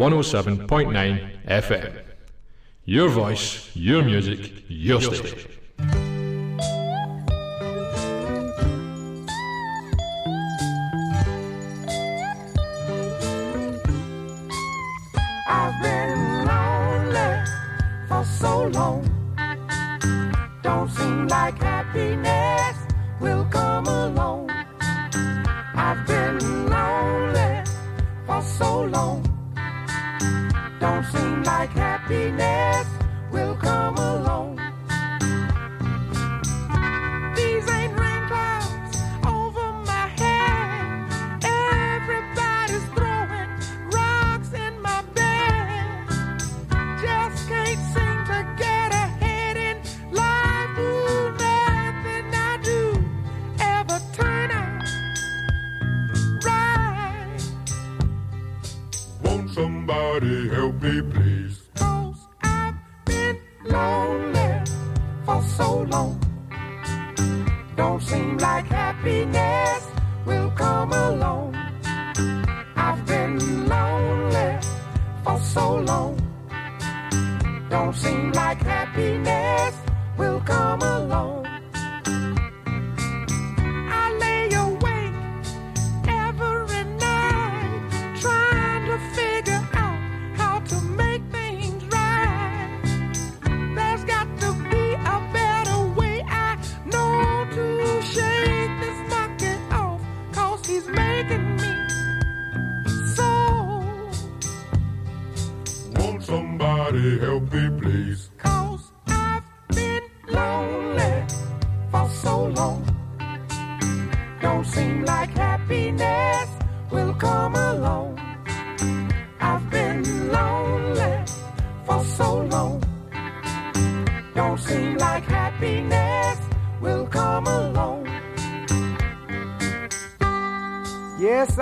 107.9 FM. Your voice, your music, your station.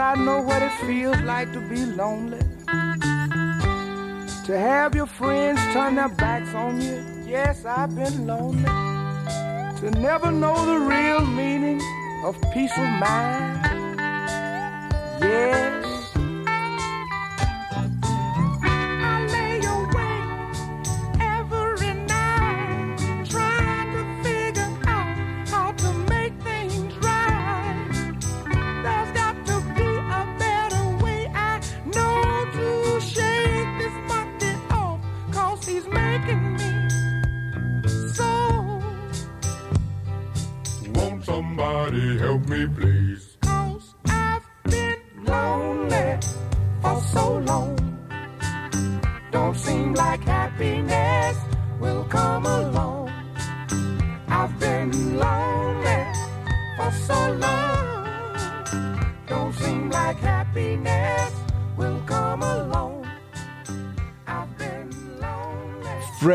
I know what it feels like to be lonely. To have your friends turn their backs on you. Yes, I've been lonely. To never know the real meaning of peace of mind.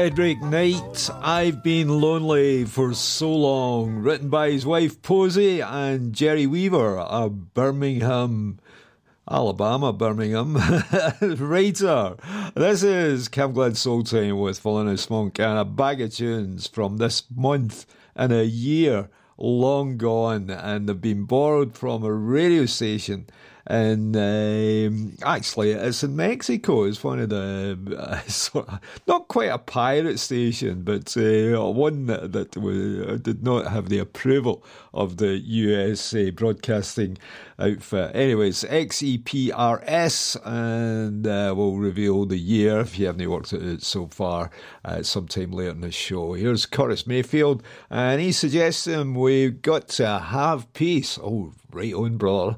Frederick Knight, I've been lonely for so long, written by his wife Posey and Jerry Weaver, a Birmingham, Alabama, Birmingham writer. This is CamGlen Soul Time with Thelonious Monk and a bag of tunes from this month in a year long gone and they've been borrowed from a radio station and um, actually it's in Mexico. It's one of the uh, sort of, not quite a pirate station, but uh, one that, that was, did not have the approval of the USA broadcasting outfit. Anyways, XEPRS, and uh, we'll reveal the year if you haven't worked it out so far uh, sometime later in the show. Here's Curtis Mayfield, and he's suggesting we've got to have peace. Oh, right on, brother.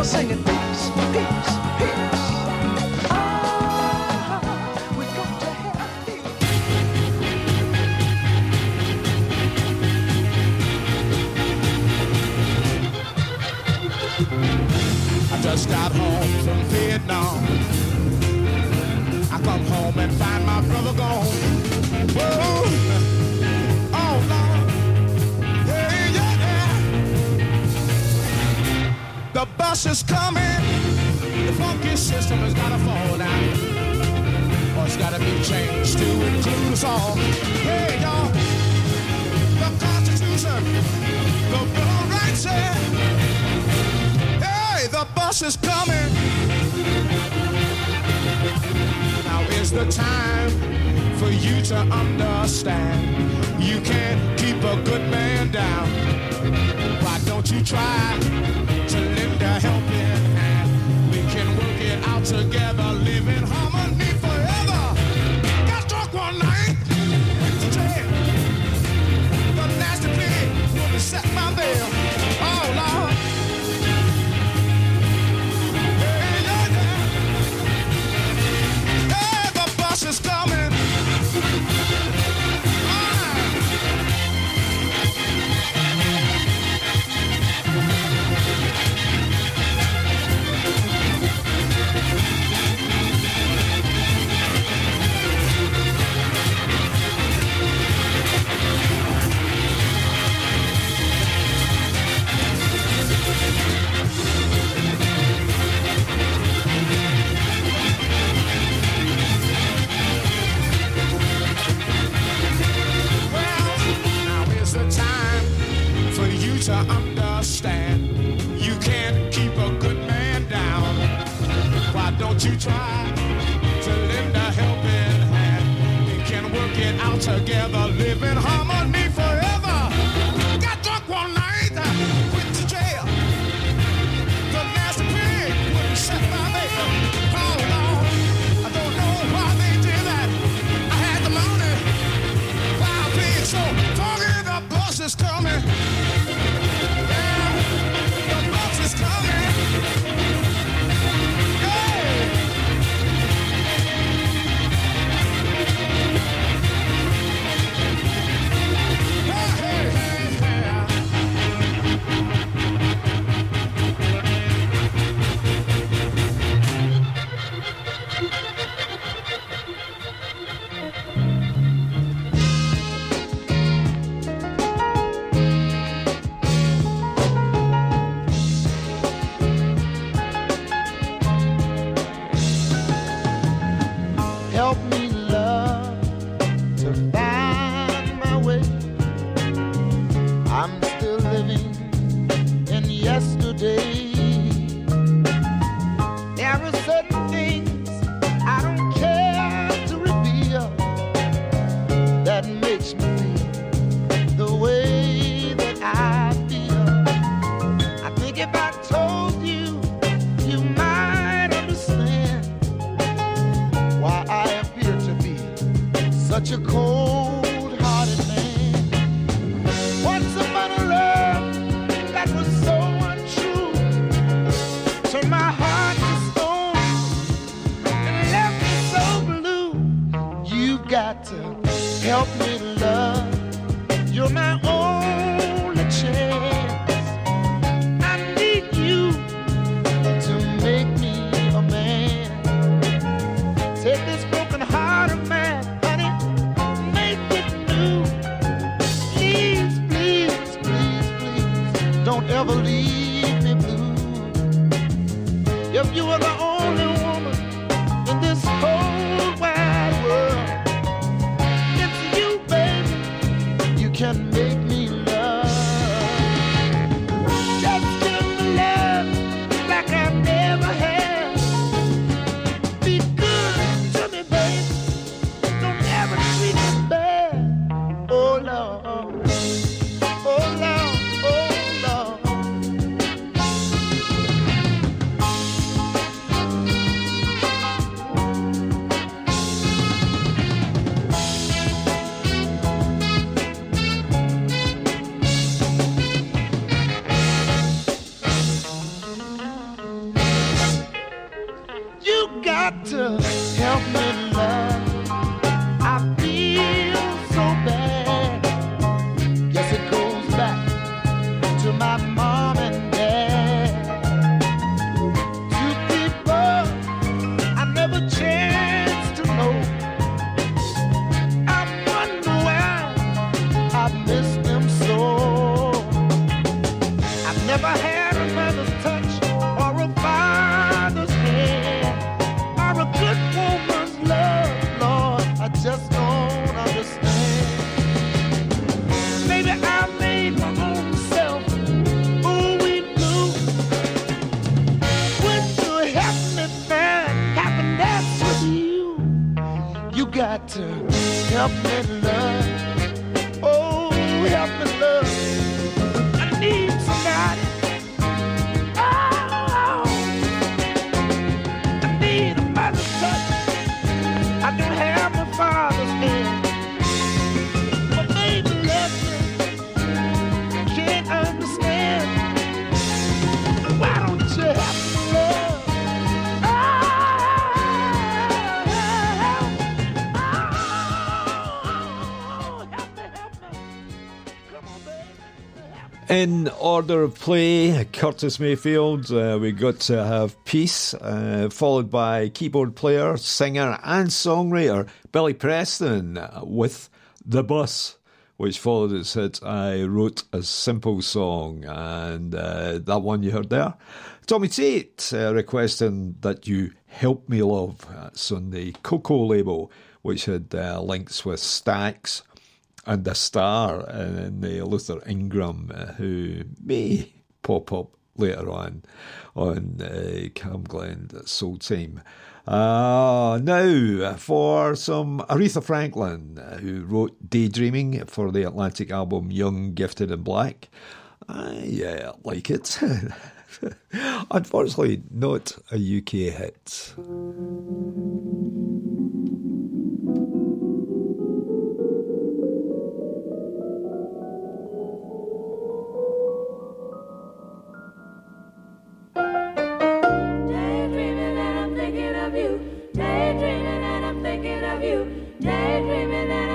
was singing peace, peace, peace. bus is coming. The funky system has gotta fall down. Or it's gotta be changed to include us all. Hey, y'all. The Constitution, the Bill of Rights eh? Hey, the bus is coming. Now is the time for you to understand. You can't keep a good man down. Why don't you try? together, live in harmony forever. Got drunk one night, the nasty set my veil. In order of play, Curtis Mayfield, uh, we got to have Peace, uh, followed by keyboard player, singer, and songwriter Billy Preston with The Bus, which followed its hit I Wrote a Simple Song, and uh, that one you heard there. Tommy Tate uh, requesting that you help me love. That's on the Koko label, which had uh, links with Stax and a star in uh, Luther Ingram, uh, who may pop up later on on uh, Cam Soul Time. Uh, now, for some Aretha Franklin, uh, who wrote Daydreaming for the Atlantic album Young, Gifted and Black. I yeah, like it. Unfortunately, not a UK hit. daydreaming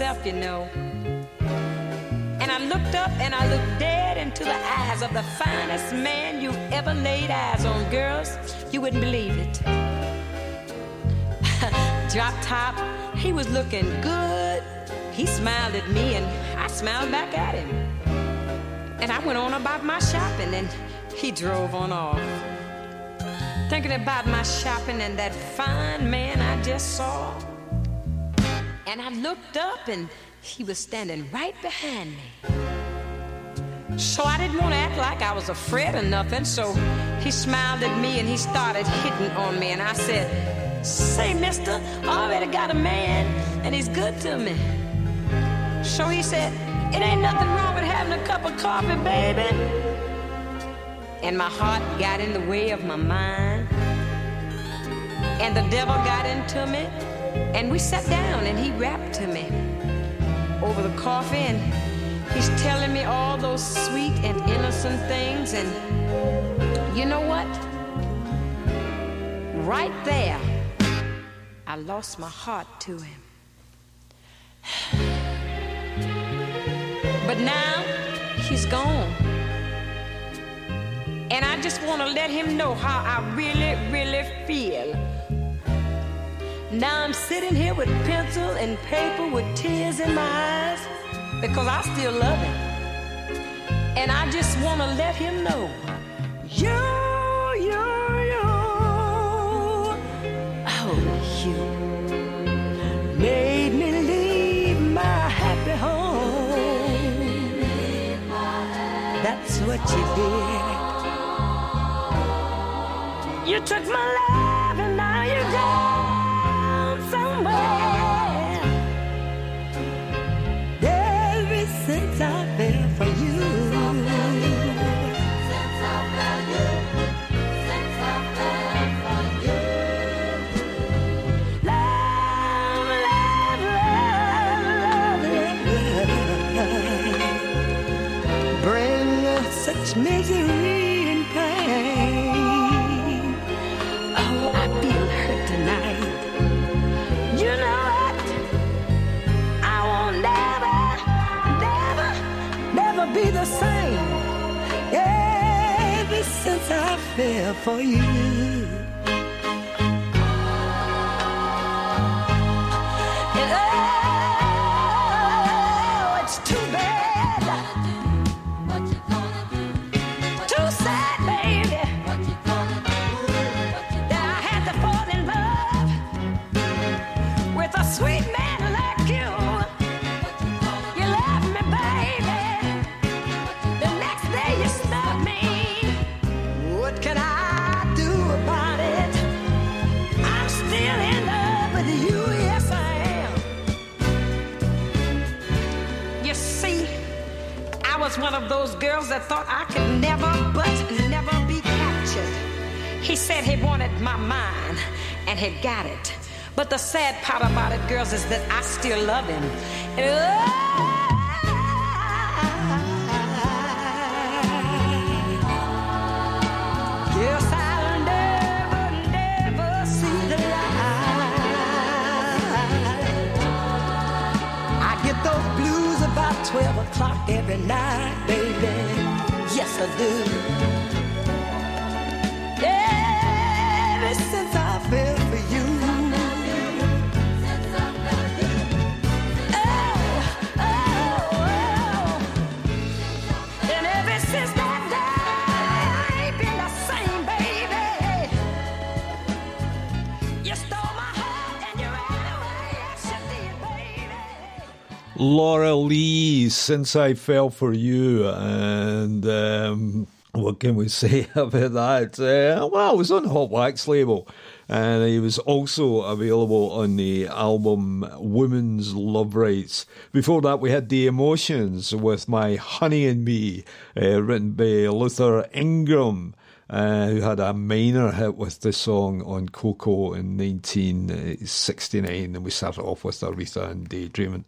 myself, you know. And I looked up and I looked dead into the eyes of the finest man you've ever laid eyes on. Girls, you wouldn't believe it. Drop top, he was looking good. He smiled at me and I smiled back at him. And I went on about my shopping and he drove on off. Thinking about my shopping and that fine man I just saw. And I looked up and he was standing right behind me. So I didn't want to act like I was afraid or nothing. So he smiled at me and he started hitting on me. And I said, Say, mister, I already got a man and he's good to me. So he said, It ain't nothing wrong with having a cup of coffee, baby. And my heart got in the way of my mind. And the devil got into me. And we sat down and he rapped to me over the coffee. And he's telling me all those sweet and innocent things. And you know what? Right there, I lost my heart to him. But now he's gone. And I just want to let him know how I really, really feel. Now I'm sitting here with pencil and paper with tears in my eyes because I still love him. And I just want to let him know you, you, you, oh, you made me leave my happy home. That's what you did. You took my love fell for you. One of those girls that thought I could never, but never be captured. He said he wanted my mind, and he got it. But the sad part about it, girls, is that I still love him. Yes, I'll never, never see the light. I get those blues about 12 o'clock every night, I do. Laura Lee, Since I Fell for You. And um, what can we say about that? Uh, well, it was on the Hot Wax label. And he was also available on the album Women's Love Rights. Before that, we had The Emotions with My Honey and Me, uh, written by Luther Ingram. Uh, who had a minor hit with the song on Koko in 1969, and we started off with Aretha and Daydreaming.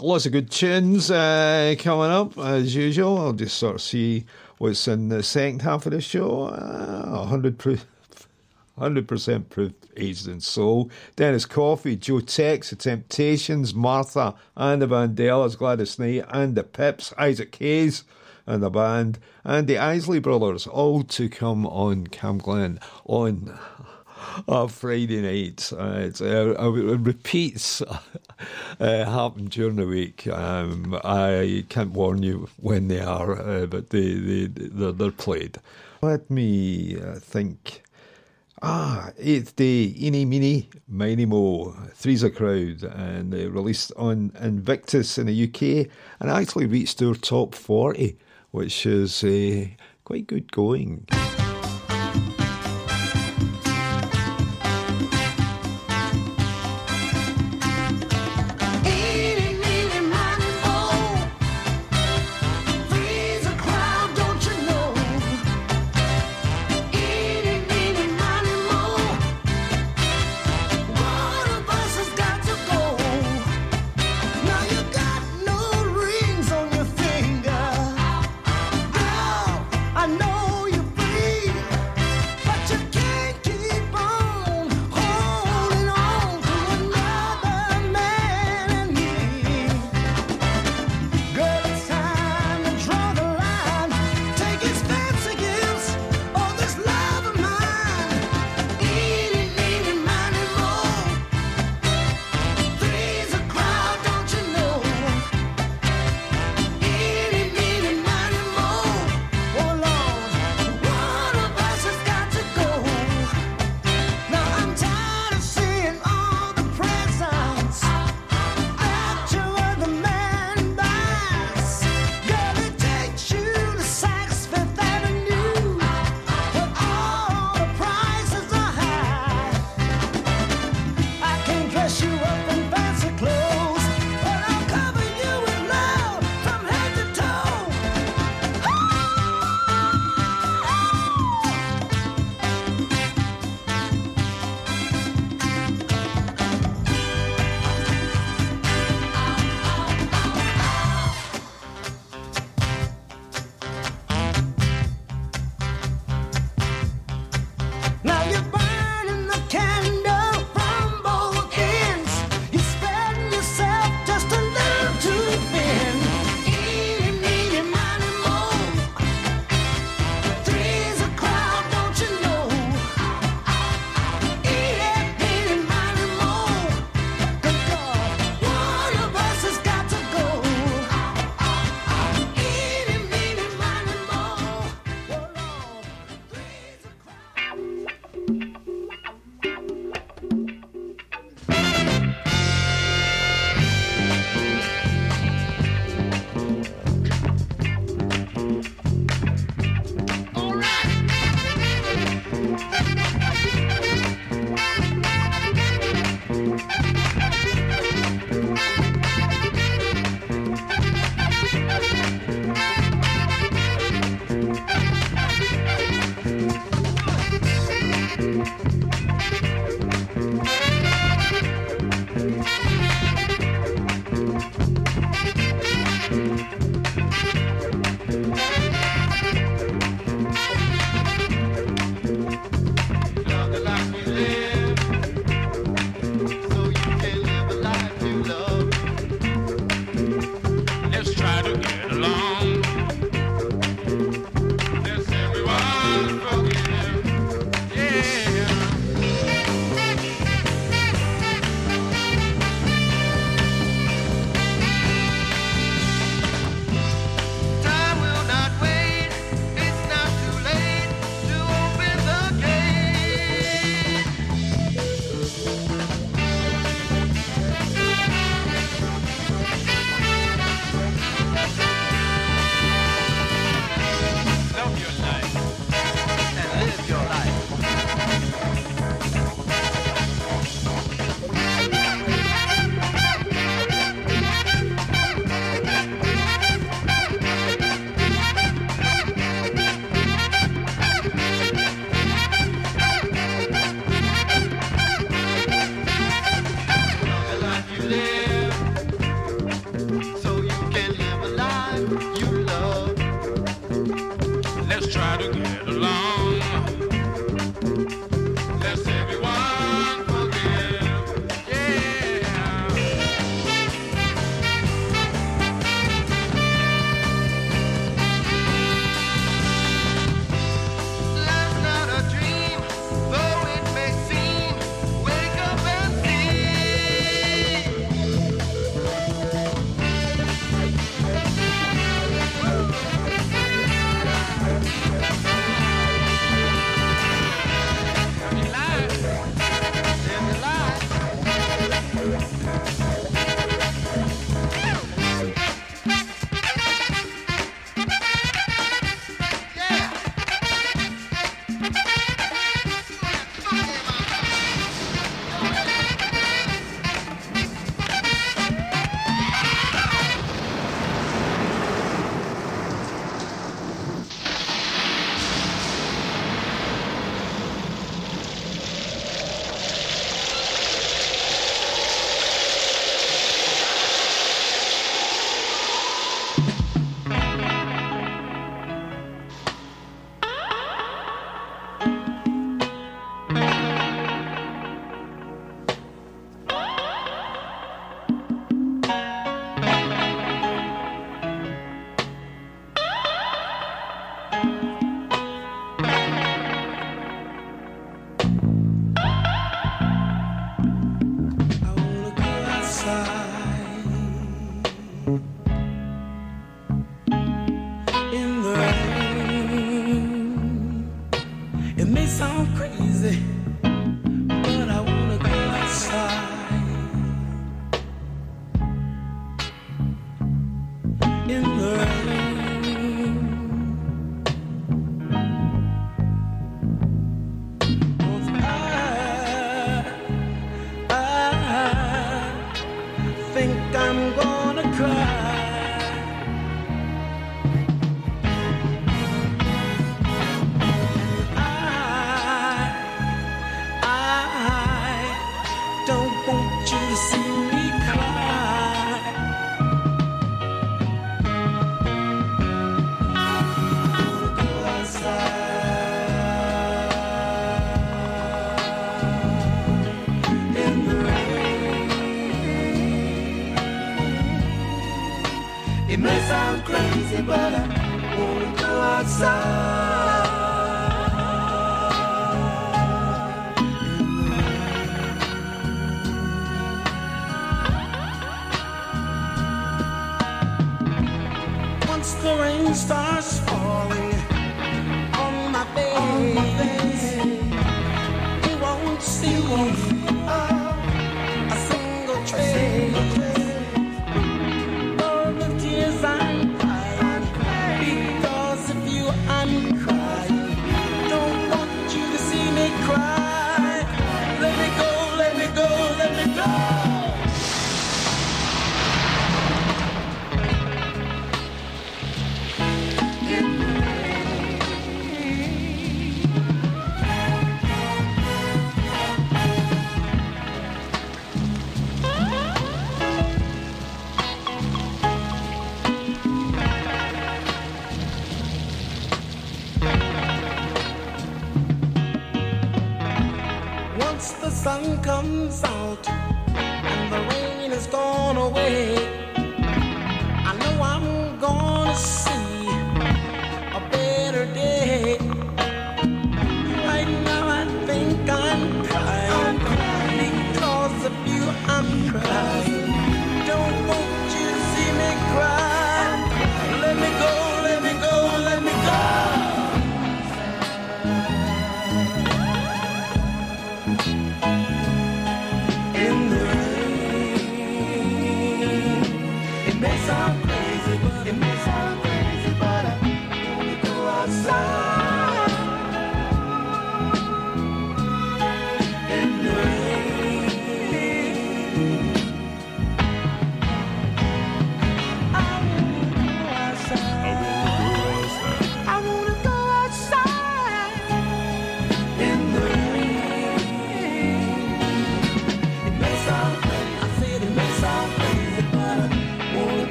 Lots of good tunes uh, coming up, as usual. I'll just sort of see what's in the second half of the show. Uh, 100 proof. 100% proof aged in soul. Dennis Coffey, Joe Tex, The Temptations, Martha and the Vandellas, Gladys Knight and the Pips, Isaac Hayes and the band, and the Isley Brothers, all to come on CamGlen on a Friday night. Uh, it's, uh, it repeats uh, happen during the week. Um, I can't warn you when they are, uh, but they, they, they're, they're played. Let me uh, think. Ah, eighth day, Eeny Meeny, Miny Mo, Three's a Crowd, and they released on Invictus in the UK and actually reached their top 40, which is uh, quite good going.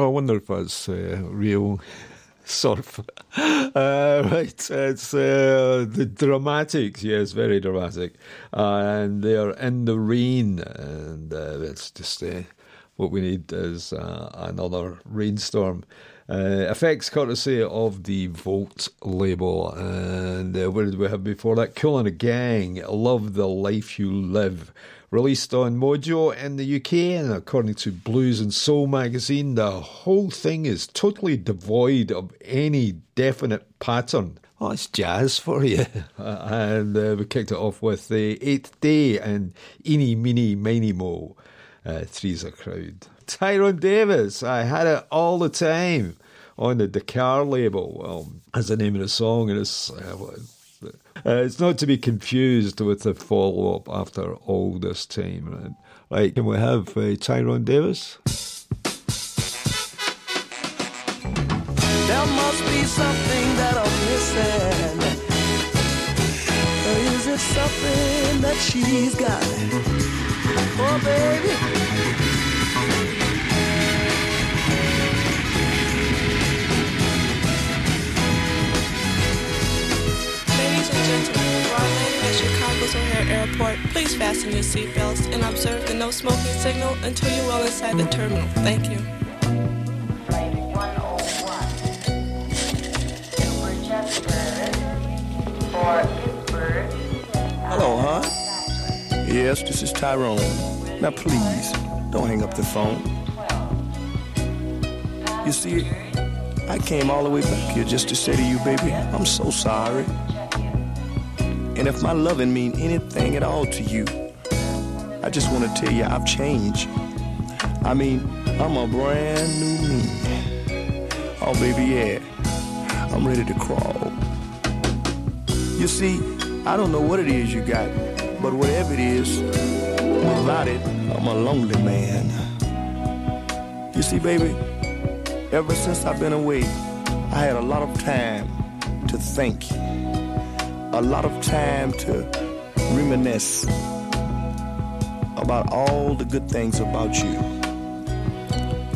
I wonder if that's uh, real surf. Uh, right, it's uh, the dramatics, yes, very dramatic. Uh, and they're in the rain, and uh, it's just uh, what we need is uh, another rainstorm. Uh, effects courtesy of the Volt label. And uh, what did we have before that? Kool and a Gang, Love the Life You Live. Released on Mojo in the UK, and according to Blues and Soul magazine, the whole thing is totally devoid of any definite pattern. Oh, it's jazz for you. and uh, we kicked it off with the Eighth Day and Eeny, Meeny, Miny, Mo. Uh, three's a crowd. Tyrone Davis, I had it all the time on the Dakar label. Well, that's the name of the song, and it's. Uh, uh, it's not to be confused with the follow up after all this time. Right, can we have uh, Tyrone Davis? There must be something that I'm missing. Or is it something that she's got? Oh, baby. Ladies and gentlemen, we're landing at Chicago's O'Hare Airport. Please fasten your seatbelts and observe the no smoking signal until you're well inside the terminal. Thank you. Hello, huh? Yes, this is Tyrone. Now, please, don't hang up the phone. You see, I came all the way back here just to say to you, baby, I'm so sorry. And if my loving mean anything at all to you, I just want to tell you I've changed. I mean, I'm a brand new me. Oh, baby, yeah, I'm ready to crawl. You see, I don't know what it is you got, but whatever it is, without it, I'm a lonely man. You see, baby, ever since I've been away, I had a lot of time to think, a lot of time to reminisce about all the good things about you.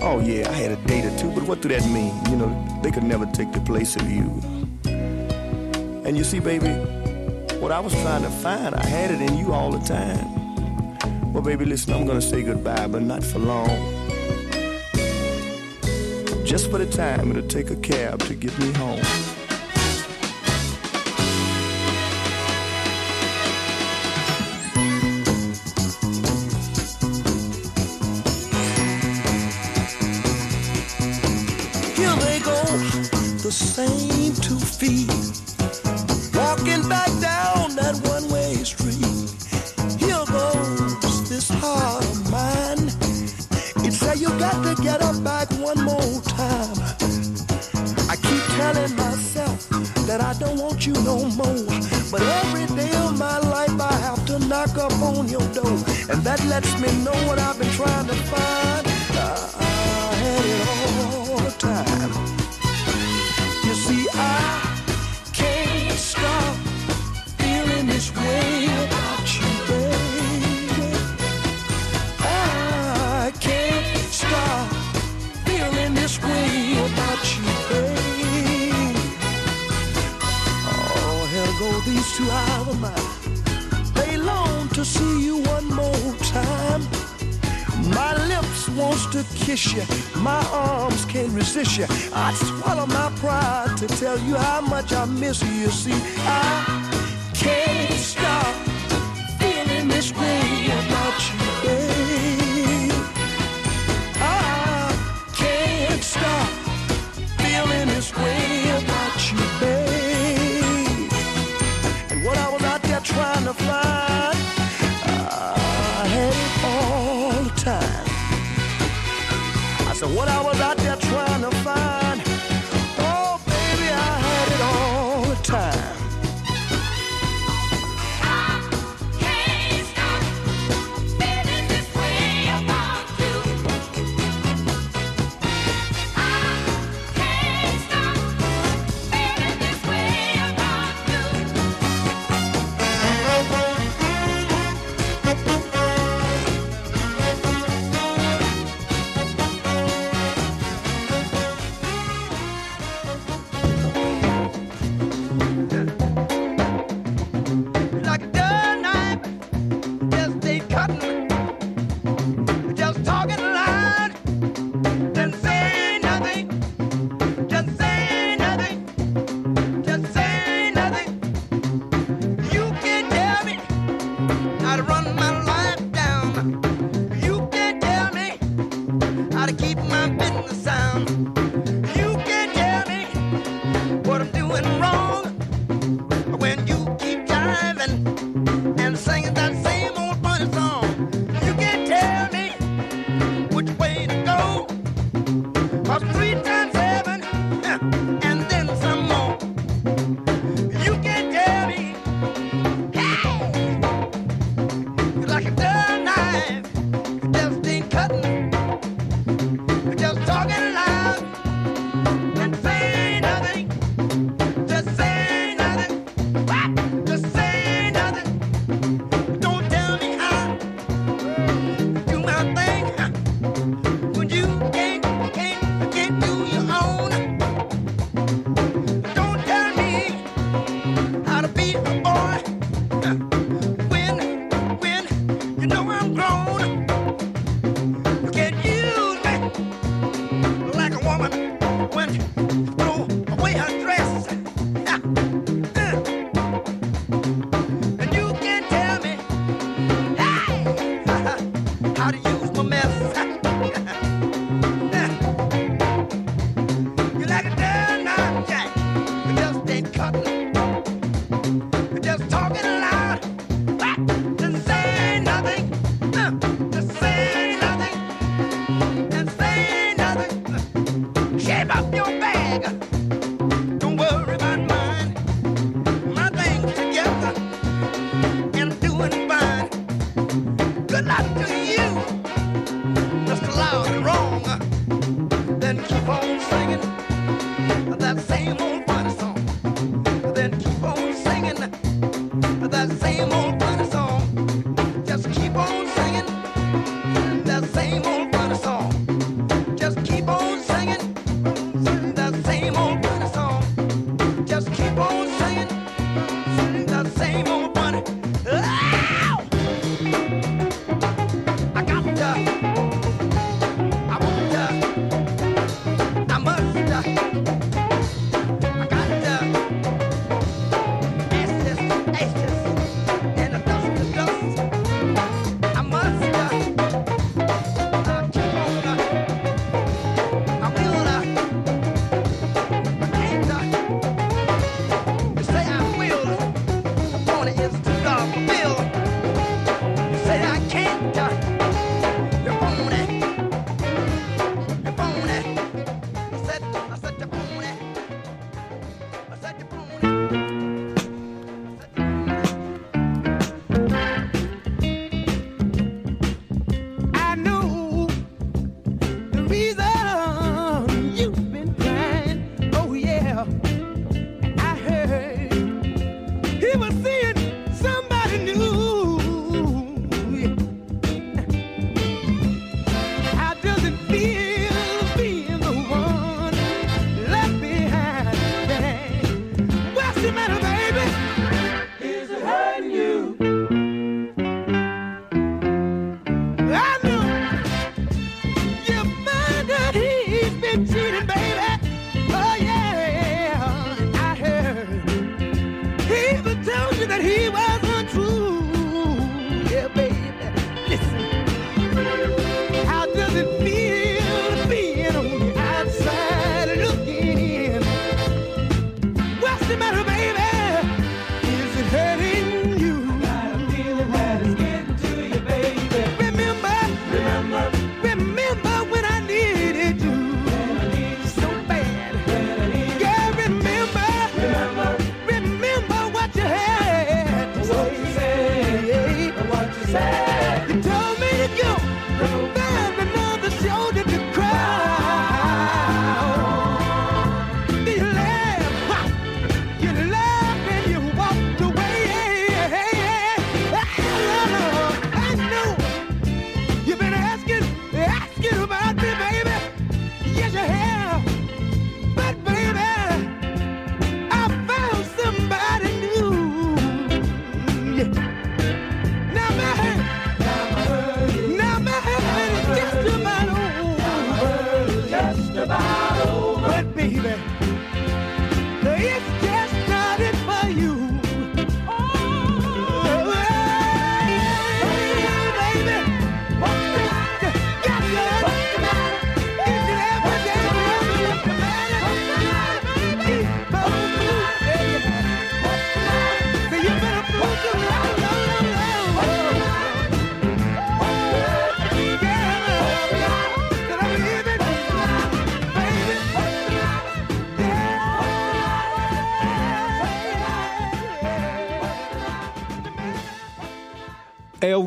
Oh, yeah, I had a date or two, but what do that mean? You know, they could never take the place of you. And you see, baby, what I was trying to find, I had it in you all the time. Well, baby, listen, I'm gonna say goodbye, but not for long. Just for the time it'll take a cab to get me home. Kiss you, my arms can't resist you. I'd swallow my pride to tell you how much I miss you. You see, I can't stop Said, what I was out there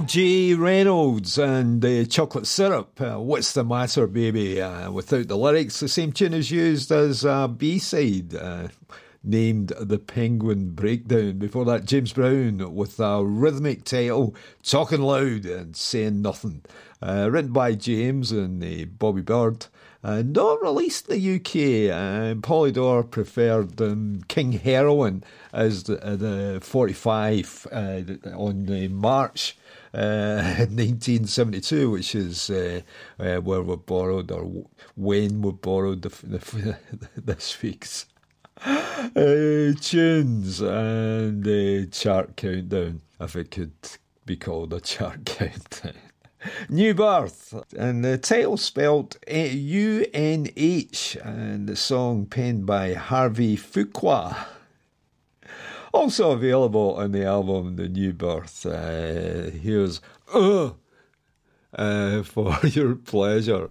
LJ Reynolds and uh, Chocolate Syrup. Uh, What's the matter, baby? Uh, without the lyrics, the same tune is used as a B side. Uh, named The Penguin Breakdown. Before that, James Brown with a rhythmic title, Talking Loud and Saying Nothing. Uh, written by James and uh, Bobby Byrd. Uh, not released in the UK. Uh, Polydor preferred um, King Heroin as the, uh, the 45 uh, on the March 1972, which is uh, uh, where we borrowed or when we borrowed the, the, this week's uh, tunes and uh, chart countdown, if it could be called a chart countdown. New Birth, and the title spelled U N H, and the song penned by Harvey Fuqua. Also available on the album The New Birth. Uh, here's uh, uh, for your pleasure.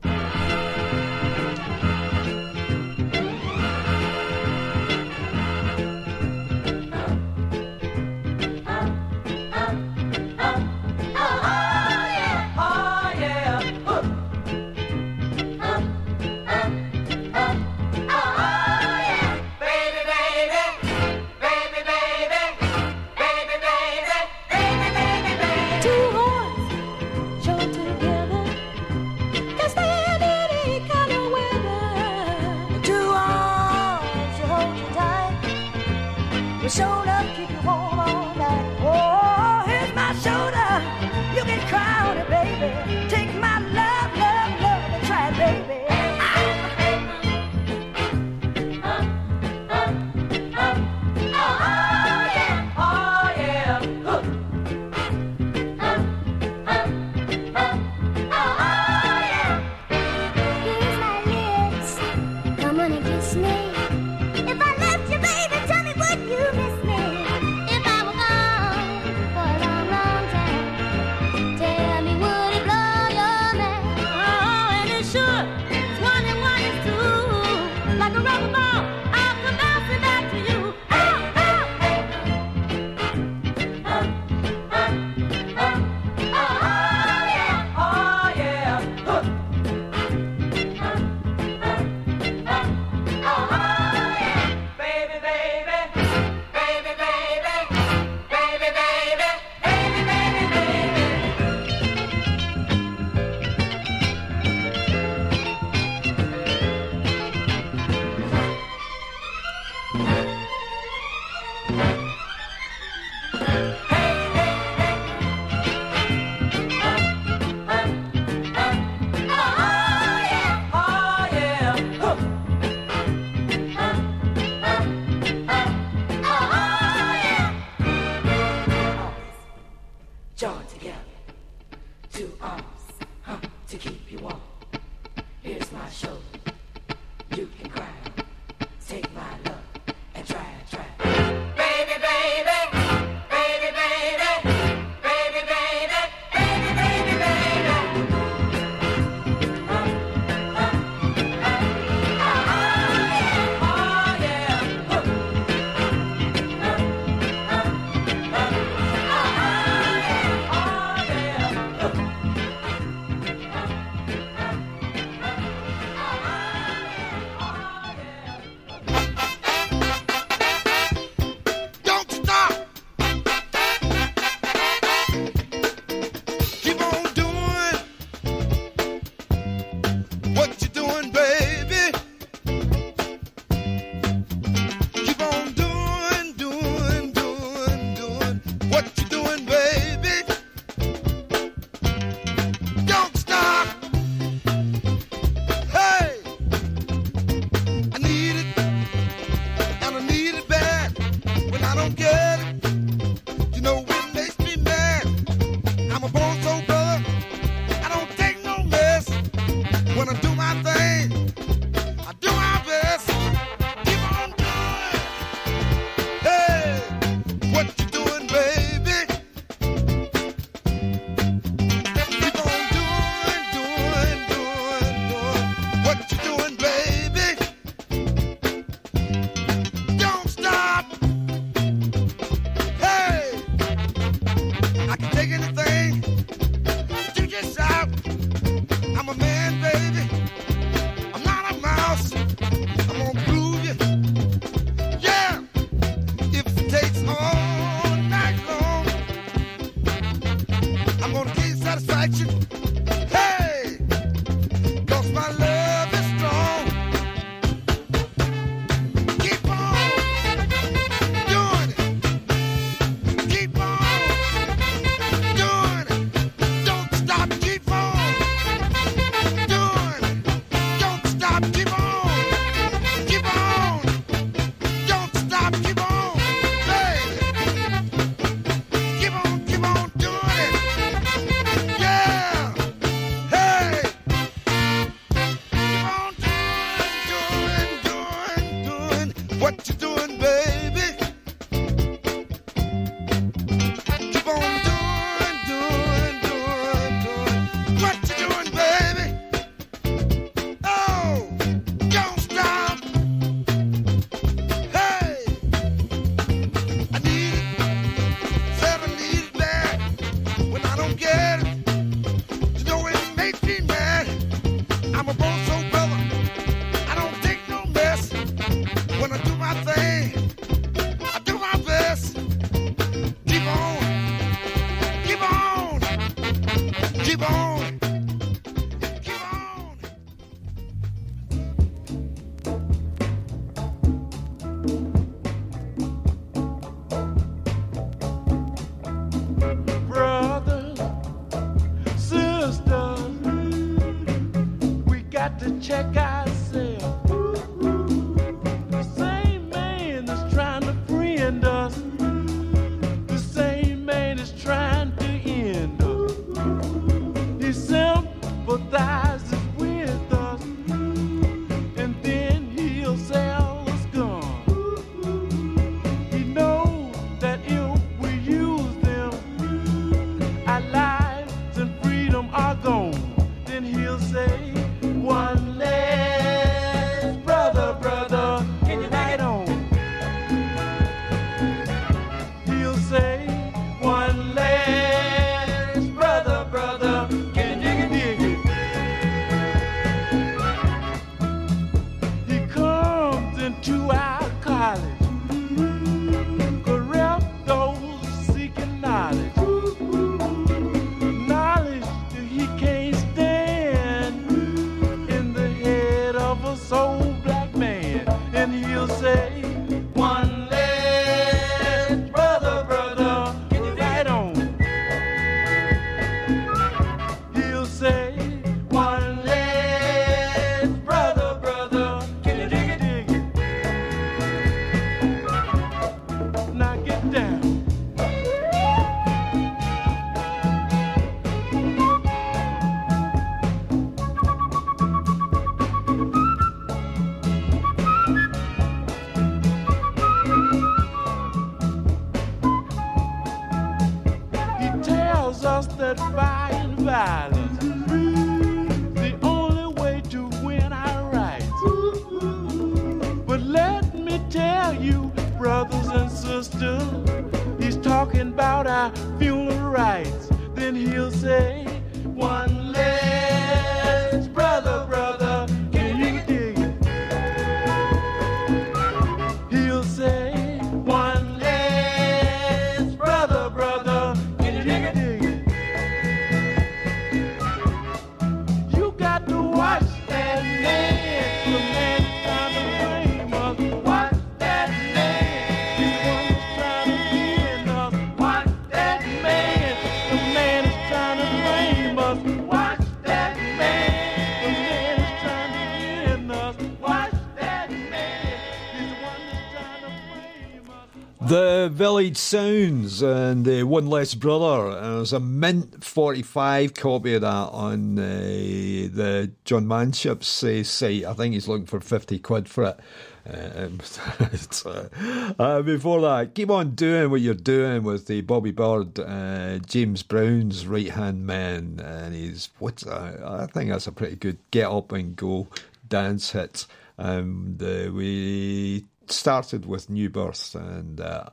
Sounds and the uh, One Less Brother. And there's a mint 45 copy of that on uh, the John Manship's uh, site. I think he's looking for 50 quid for it. Um, uh, uh, before that, keep on doing what you're doing with the Bobby Byrd, uh, James Brown's right hand man, and he's what's I think that's a pretty good get up and go dance hit. Um, we started with New Birth, and uh,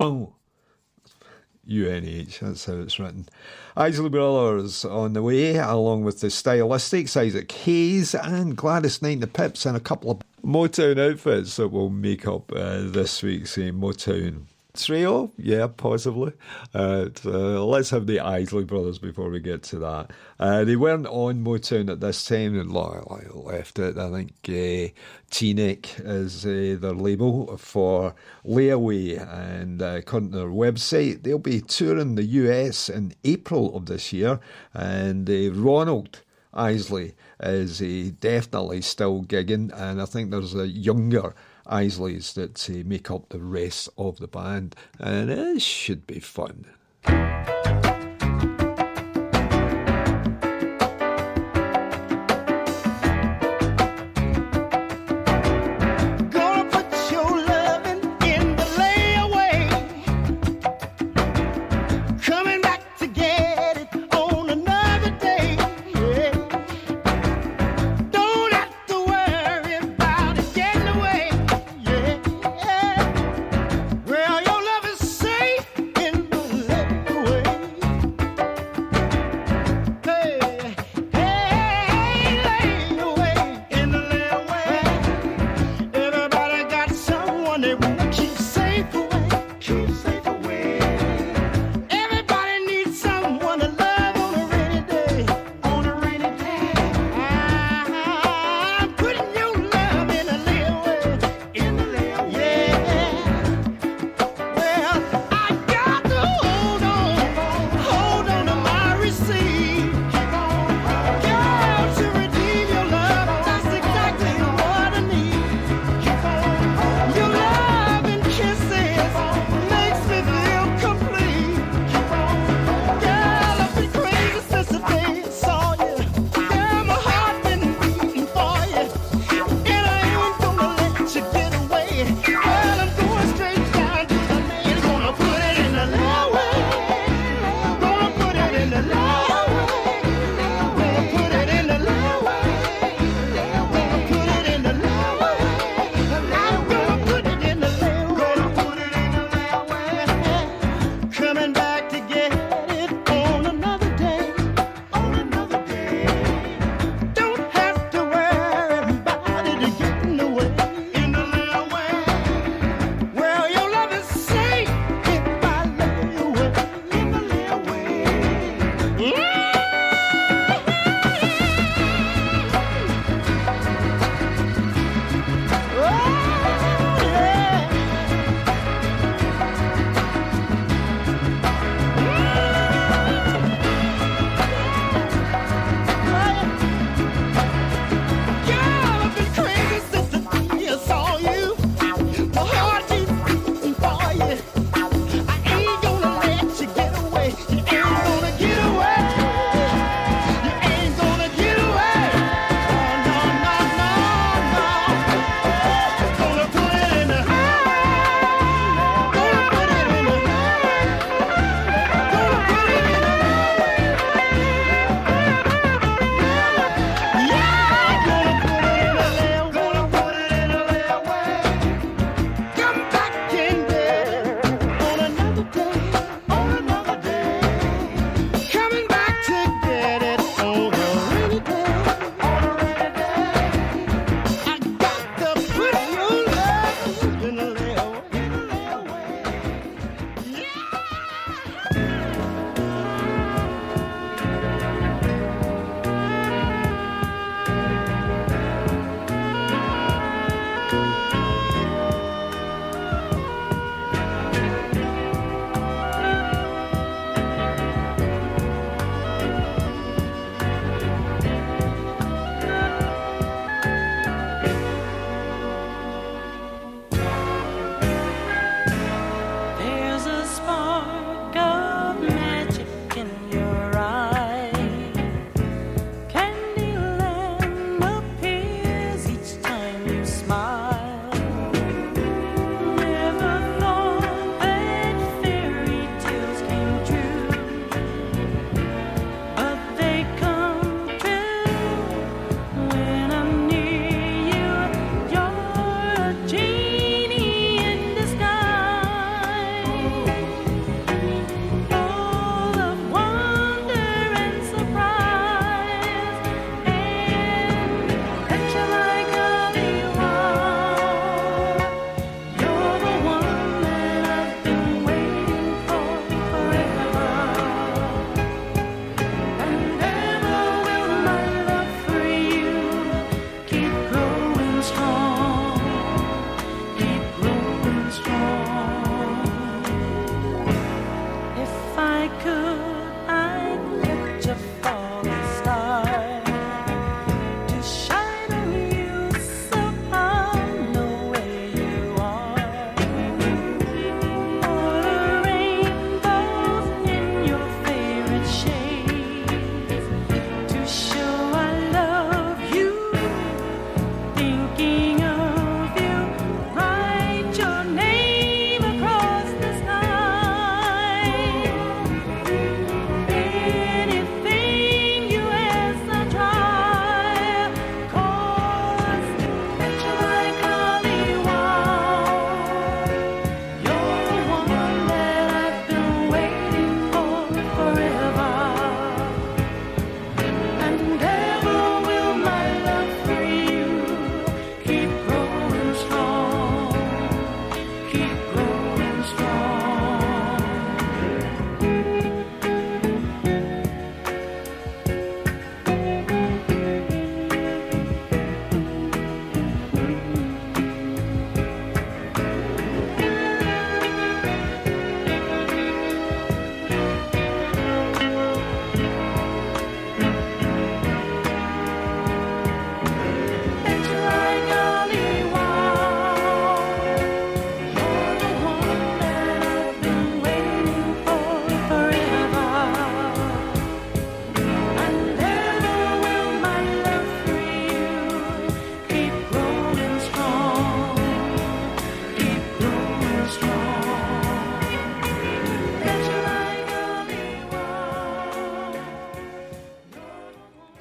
Oh. UNH, that's how it's written. Isley Brothers on the way, along with the Stylistics, Isaac Hayes, and Gladys Knight and the Pips, and a couple of Motown outfits that will make up uh, this week's uh, Motown trio? Yeah, possibly. Uh, uh, let's have the Isley Brothers before we get to that. Uh, they weren't on Motown at this time, and left it. I think uh, is uh, their label for Layaway, and uh, according to their website, they'll be touring the US in April of this year, and uh, Ronald Isley is uh, definitely still gigging, and I think there's a younger Isleys that uh, make up the rest of the band, and it should be fun.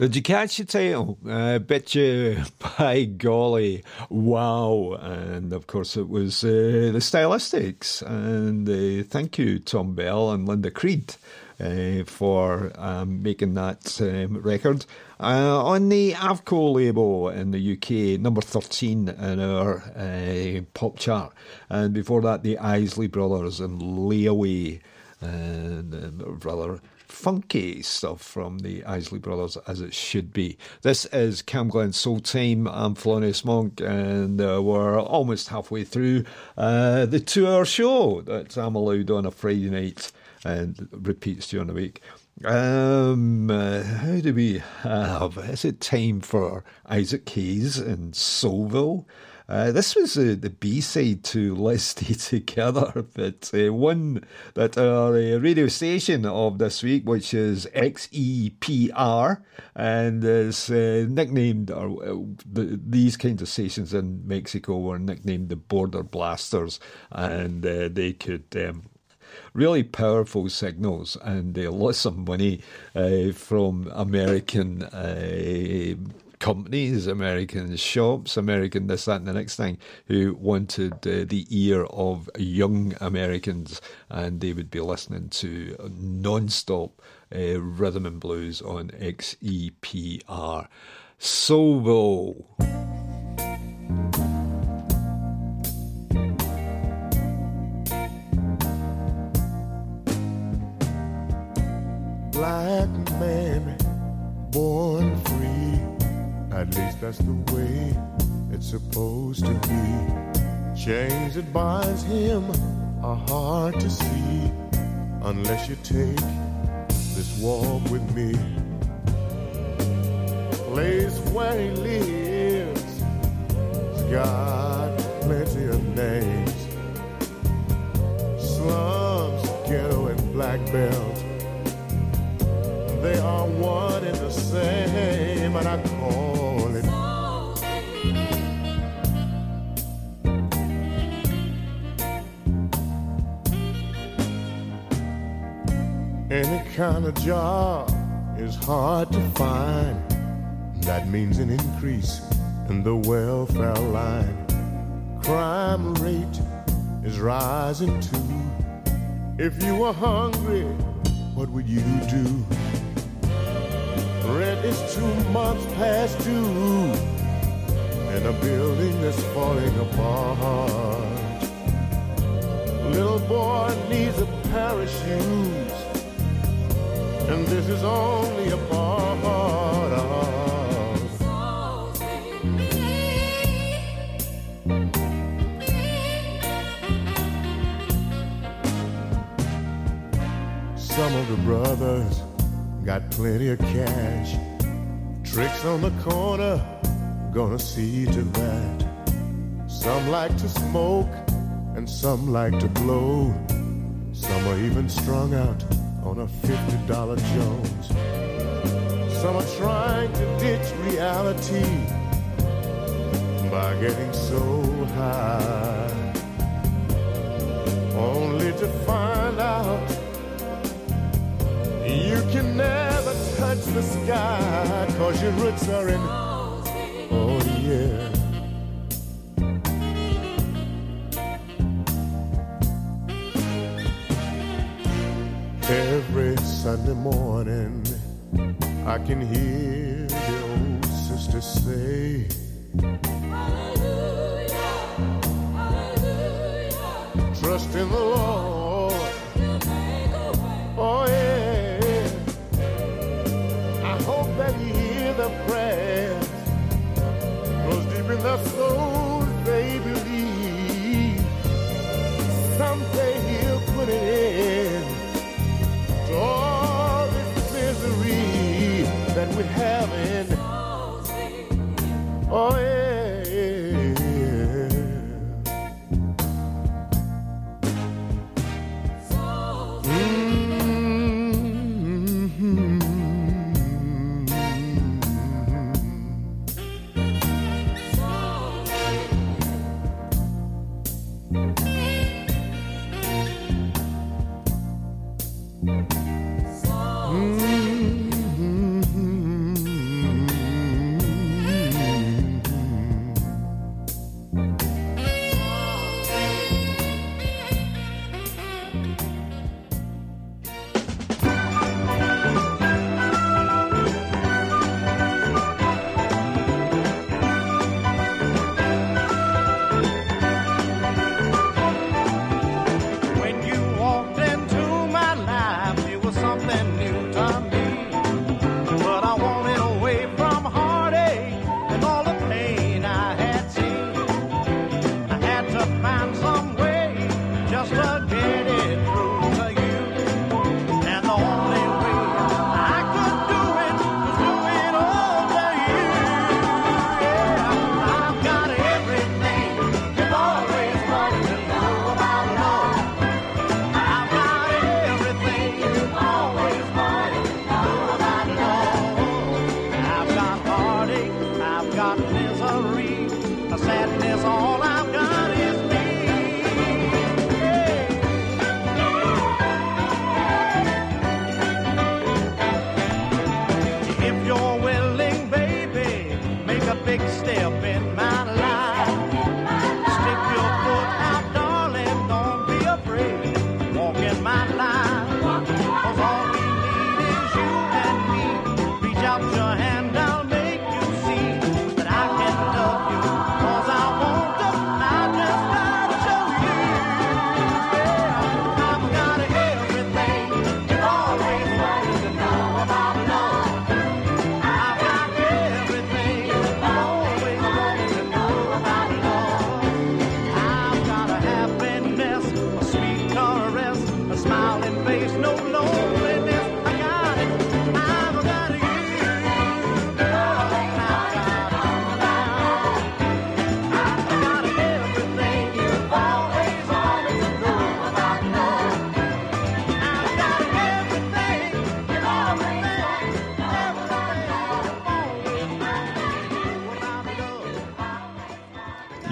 Did you catch the title? I bet you, by golly, wow. And of course, it was uh, the Stylistics. And uh, thank you, Thom Bell and Linda Creed, uh, for um, making that um, record. Uh, on the Avco label in the UK, number 13 in our uh, pop chart. And before that, the Isley Brothers and Layaway. And uh, rather funky stuff from the Isley Brothers, as it should be. This is CamGlen Soul Time. I'm Thelonious Monk, and uh, we're almost halfway through uh, the two hour show that I'm allowed on a Friday night and repeats during the week. Um, uh, how do we have? Is it time for Isaac Hayes in Soulville? Uh, this was uh, the B side to Let's Stay Together, but uh, one that our uh, radio station of this week, which is XEPR, and is uh, nicknamed, or uh, the, these kinds of stations in Mexico were nicknamed the Border Blasters, and uh, they could. Um, really powerful signals and uh, lots of money uh, from American uh, companies, American shops, American this, that, and the next thing, who wanted uh, the ear of young Americans, and they would be listening to non-stop uh, rhythm and blues on XEPR. Soulville. Black Mary, born. At least that's the way it's supposed to be. Chains that binds him are hard to see unless you take this walk with me. Place where he lives has got plenty of names. Slums, ghetto, and black belt. They are one and the same, and I call kind of job is hard to find. That means an increase in the welfare line. Crime rate is rising too. If you were hungry, what would you do? Rent is two months past due, and a building that's falling apart. Little boy needs a shoes, and this is only a part of. Some of the brothers got plenty of cash. Tricks on the corner, gonna see to that. Some like to smoke, and some like to blow. Some are even strung out on a $50 Jones. Some are trying to ditch reality by getting so high. Only to find out you can never touch the sky cause your roots are in Oh yeah Sunday morning I can hear the old sister say Hallelujah, Hallelujah. Trust in the Lord Oh yeah. I hope that you hear the prayers. Cause deep in their souls we're having. Oh yeah.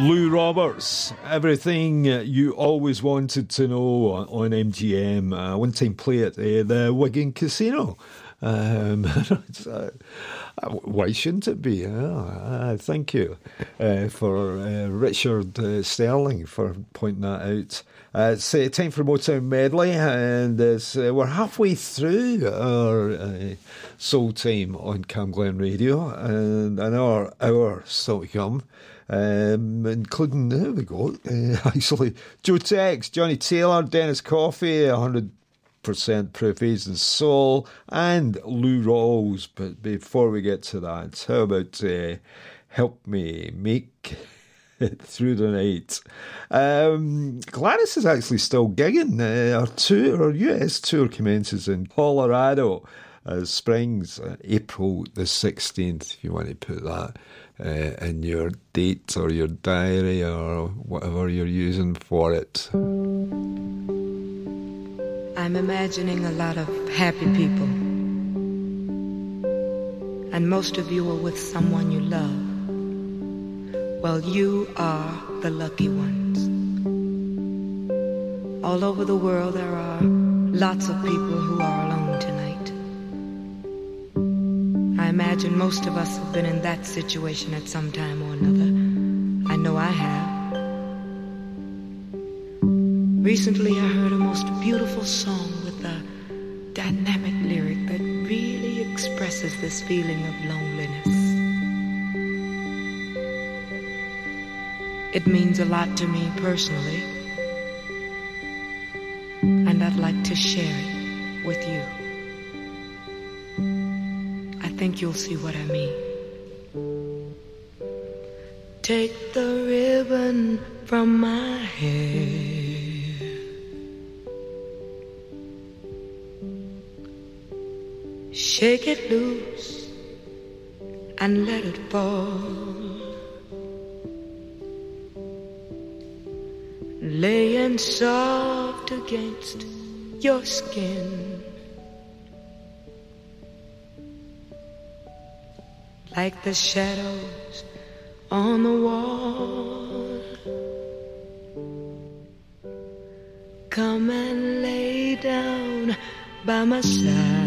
Lou Roberts, everything you always wanted to know on, MGM. Uh, one time play at uh, the Wigan Casino. Um, uh, uh, why shouldn't it be? Uh, thank you uh, for uh, Richard uh, Sterling for pointing that out. It's time for Motown Medley, and we're halfway through our Soul Time on CamGlen Radio, and another hour still to come. Um, including, there we go, uh, actually, Joe Tex, Johnnie Taylor, Dennis Coffey, 100 percent proof Aged in Soul and Lou Rawls. But before we get to that, how about uh, help me make it through the night? Um, Gladys is actually still gigging. Uh, our tour, our US tour commences in Colorado. Uh, Springs, uh, April the 16th, if you want to put that uh, in your dates or your diary or whatever you're using for it. I'm imagining a lot of happy people. And most of you are with someone you love. Well, you are the lucky ones. All over the world, there are lots of people who are imagine most of us have been in that situation at some time or another. I know I have. Recently, I heard a most beautiful song with a dynamic lyric that really expresses this feeling of loneliness. It means a lot to me personally, and I'd like to share it with you. I think you'll see what I mean. Take the ribbon from my hair. Shake it loose and let it fall. Laying soft against your skin. Like the shadows on the wall. Come and lay down by my side.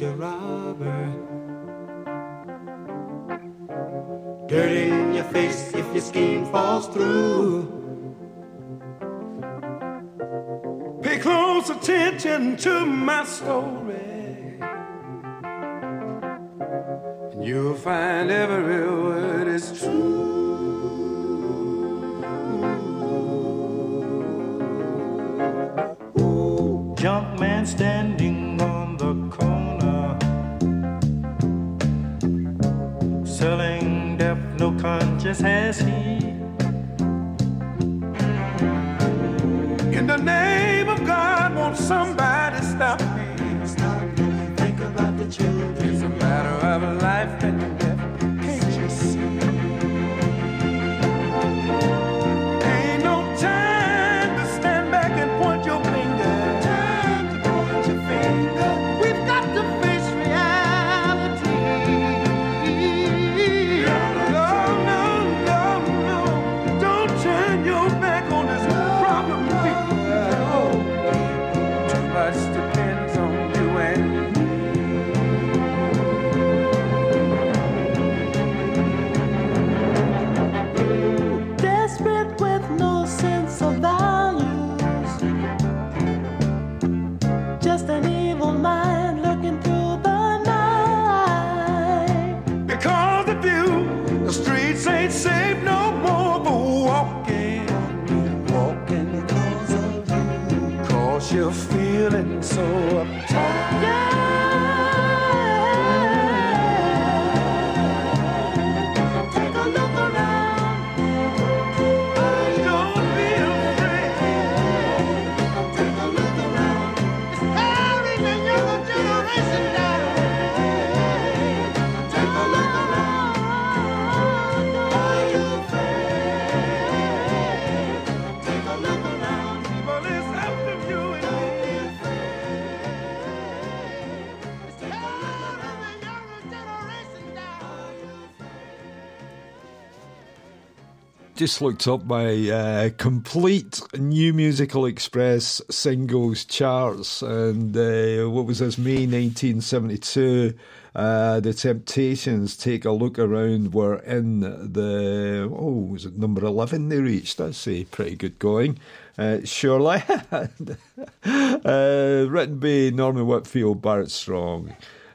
You catch In the name of God, won't somebody just looked up my uh, complete New Musical Express singles charts, and uh, what was this, May 1972? Uh, the Temptations, Take a Look Around, were in the, oh, was it number 11 they reached? That's a pretty good going, uh, surely. uh, written by Norman Whitfield, Barrett Strong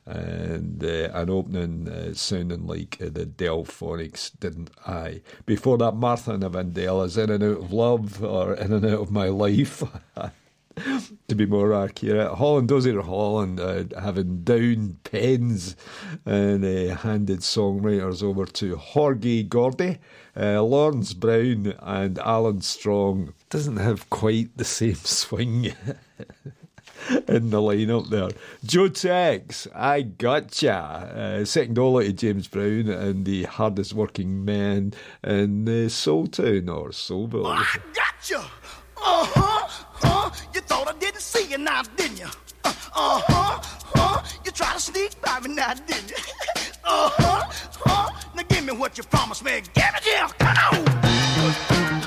and uh, an opening uh, sounding like uh, the Delfonics, didn't I? Before that, Martha Navandella's In and Out of Love or In and Out of My Life. to be more accurate, Holland Dozier Holland uh, having down pens and uh, handed songwriters over to George Gordy, uh, Lawrence Brown, and Alan Strong. Doesn't have quite the same swing. In the lineup there. Joe Tex, I gotcha. Uh, second all to James Brown and the hardest working man in uh, Soul Town or Soulville. I got you. Uh huh. Uh, you thought I didn't see you now, didn't you? Uh huh. Uh, you tried to sneak by me now, didn't you? uh huh. Uh, now give me what you promised me. Give it here. Come on.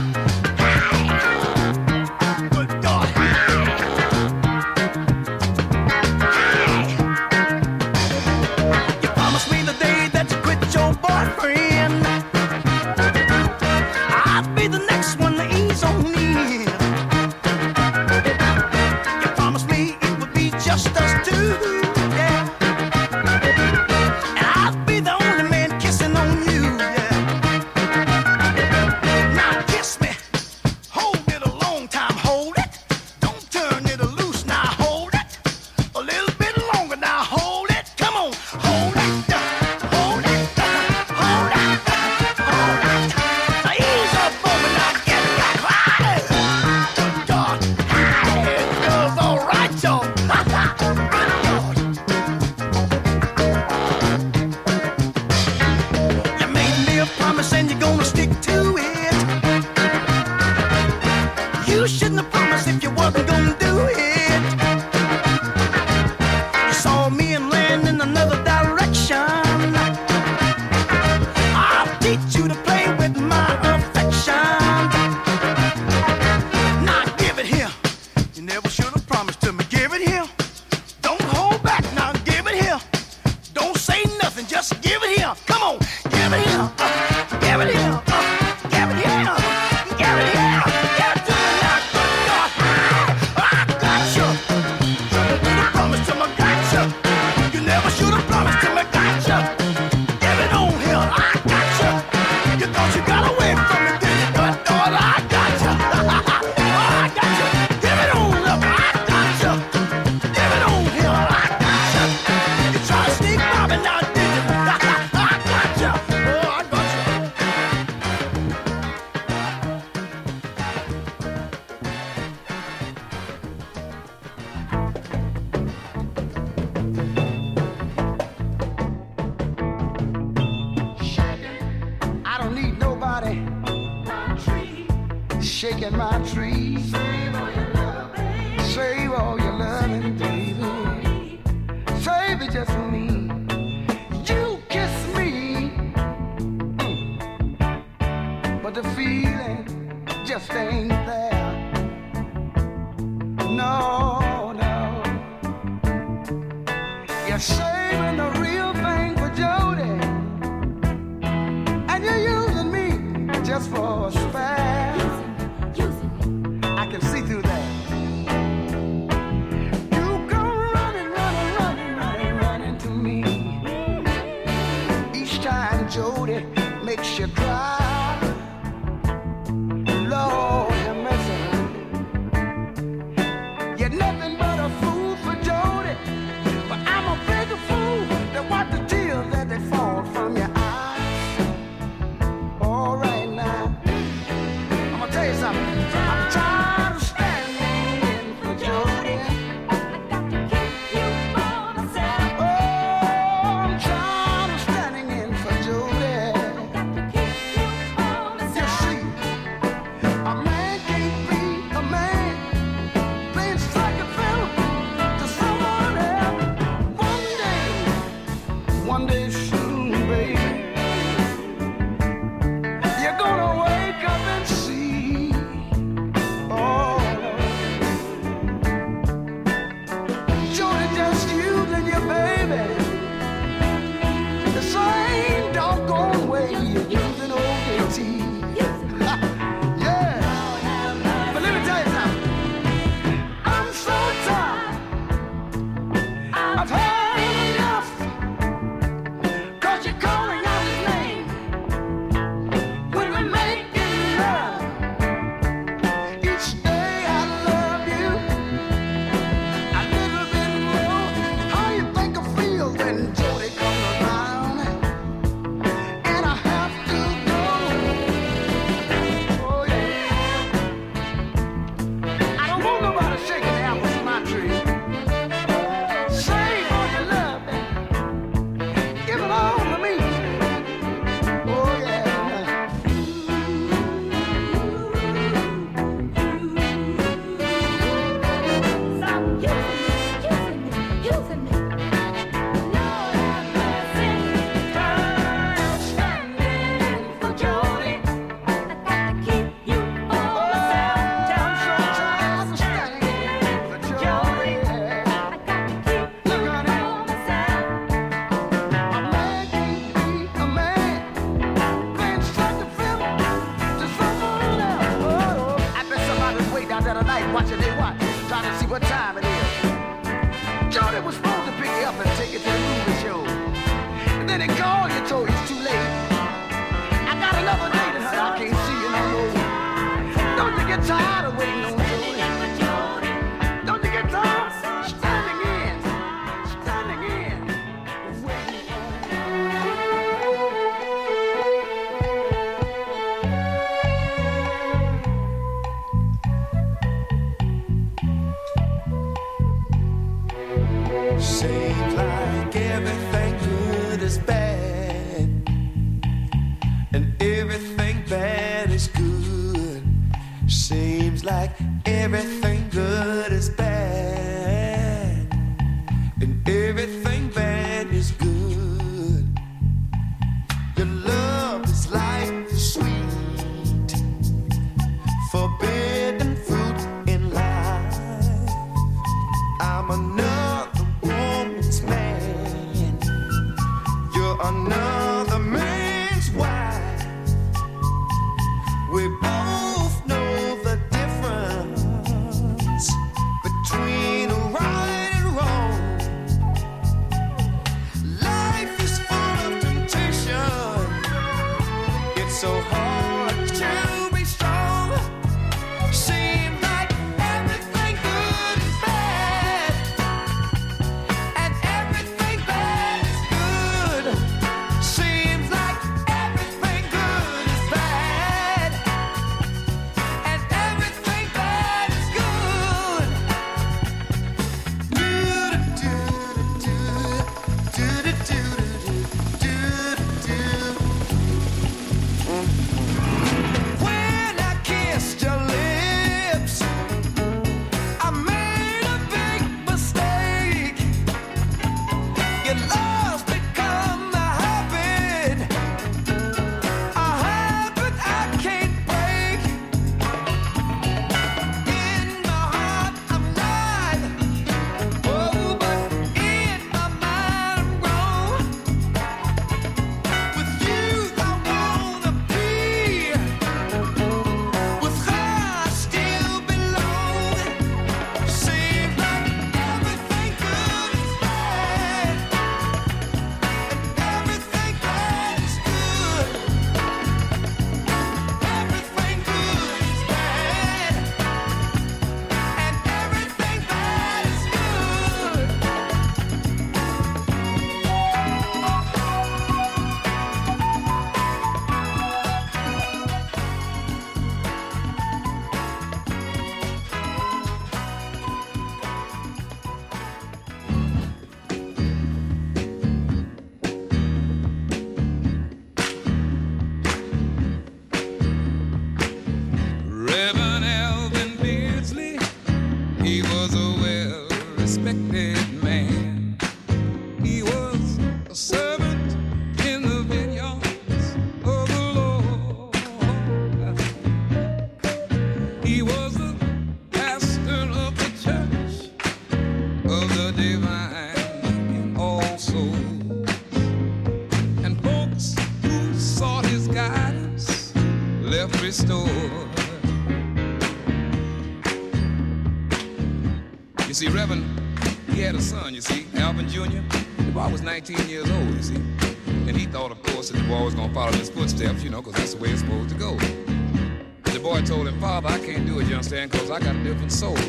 Soul.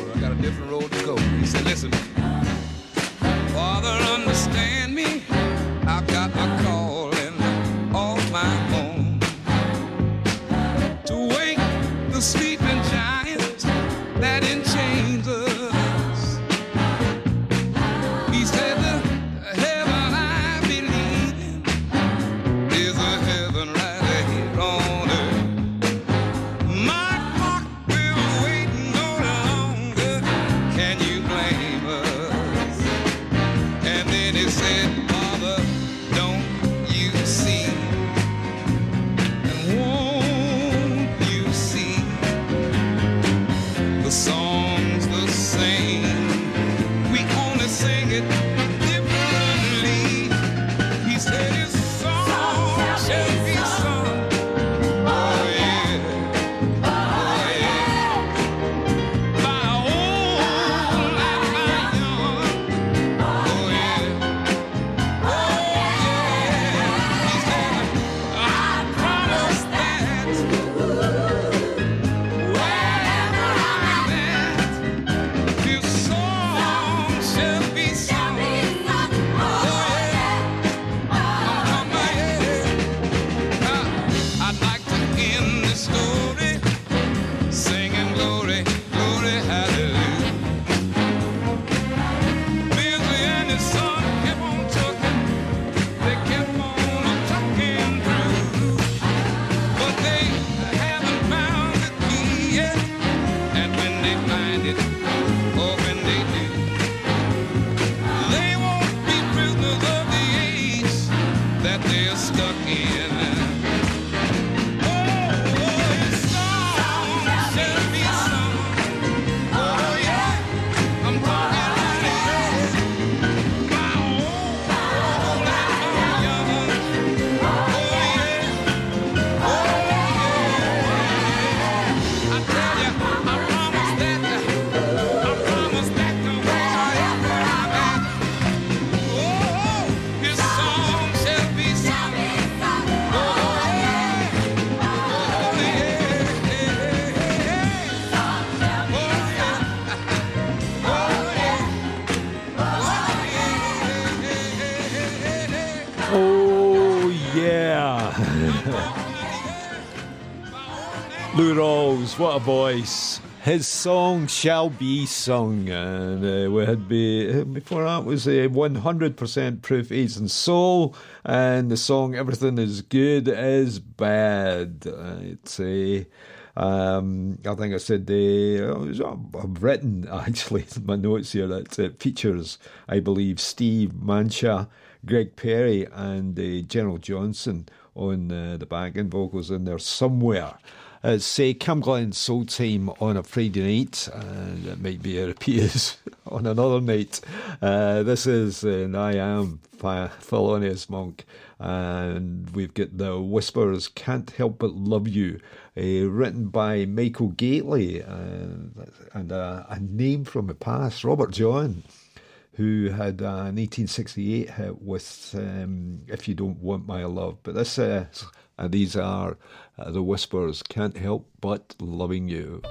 Rawls, what a voice. His song shall be sung, and uh, we had be before that was a 100% proof Aged in Soul, and the song "Everything Is Good Is Bad." Uh, It's a um, I think I said the uh, uh, I've written actually my notes here that it features, I believe, Steve Mancha, Greg Perry, and uh, General Johnson on uh, the backing vocals in there somewhere. Uh, CamGlen Soul Time on a Friday night, and it might be a repeat on another night. Uh, this is, uh, and I am Thelonious Monk, and we've got the Whispers Can't Help But Love You, uh, written by Michael Gately, uh, and uh, a name from the past, Robert John who had an 1868 hit with um, "If You Don't Want My Love." But this, uh, and these are uh, Uh, the Whispers. Can't help but loving you.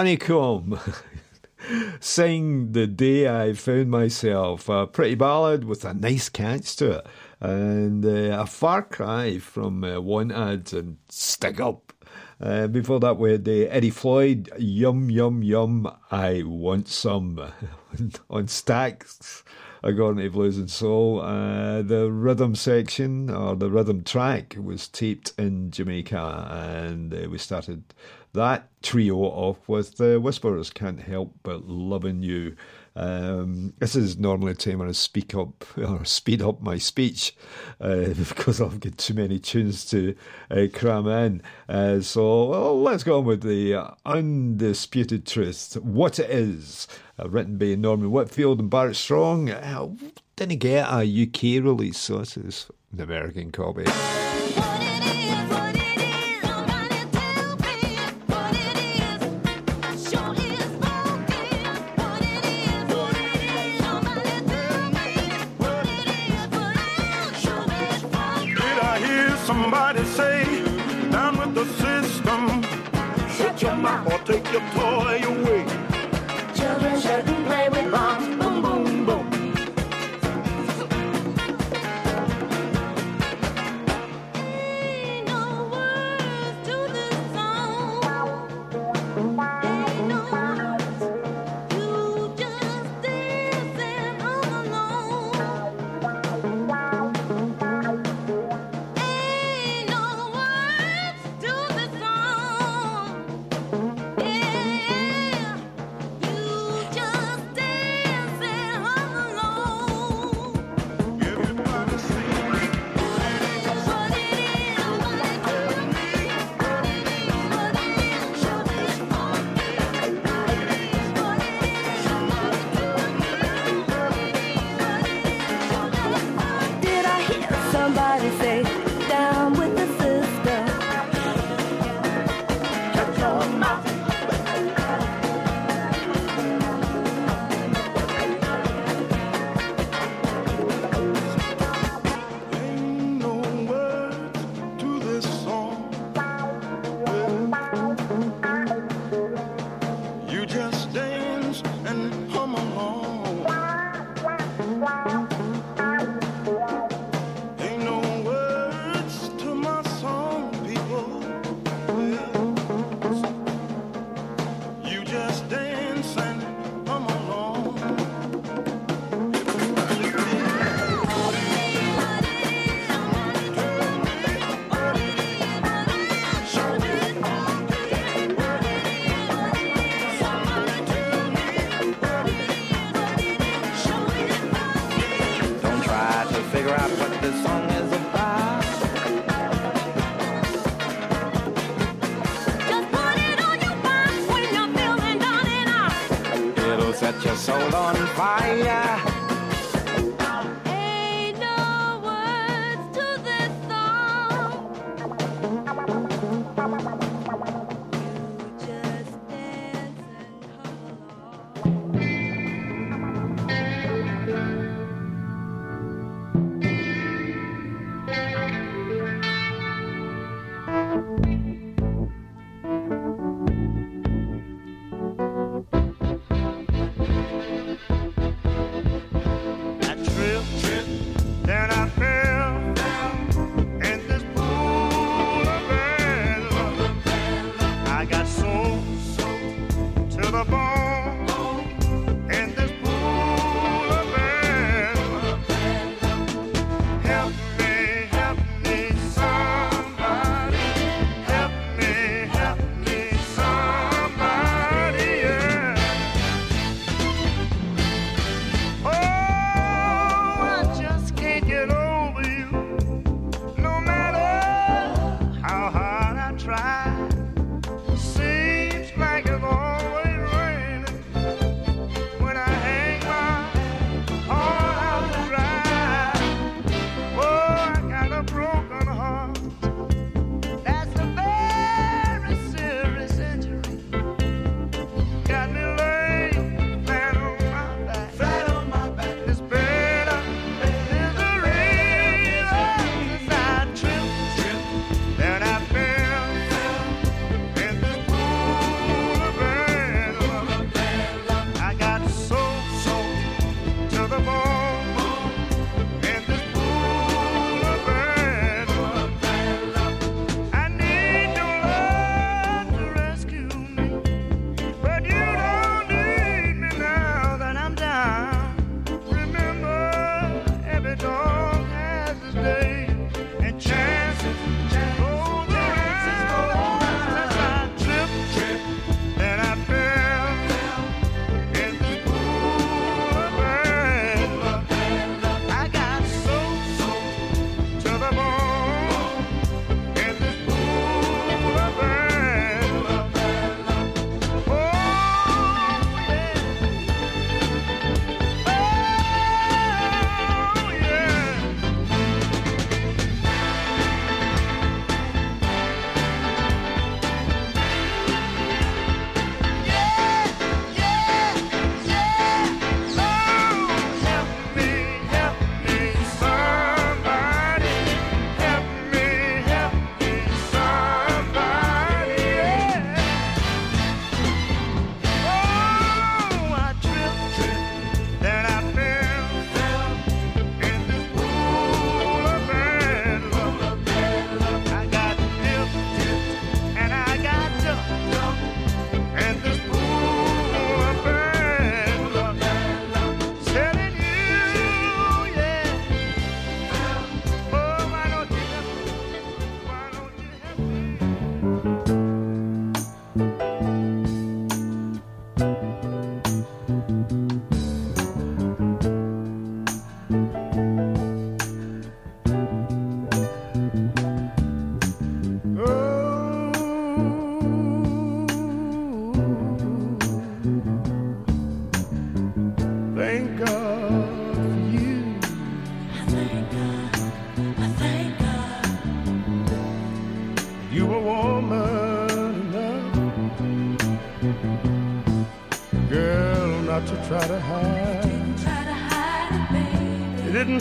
Honey Cone. Sing the day I found myself. A pretty ballad with a nice catch to it. And uh, a far cry from uh, Want Ads and Stick Up. Uh, before that, we had uh, Eddie Floyd, Yum Yum Yum, I Want Some, on Stax, According to Blues and Soul. Uh, the rhythm section, or the rhythm track, was taped in Jamaica, and uh, we started that trio off with the Whispers, Can't Help But Loving You. Um, this is normally a time when I speak up or speed up my speech uh, because I've got too many tunes to uh, cram in. Uh, so well, let's go on with the undisputed truth. What it is, uh, written by Norman Whitfield and Barrett Strong. Uh, didn't get a UK release, so this is an American copy. Or take your toy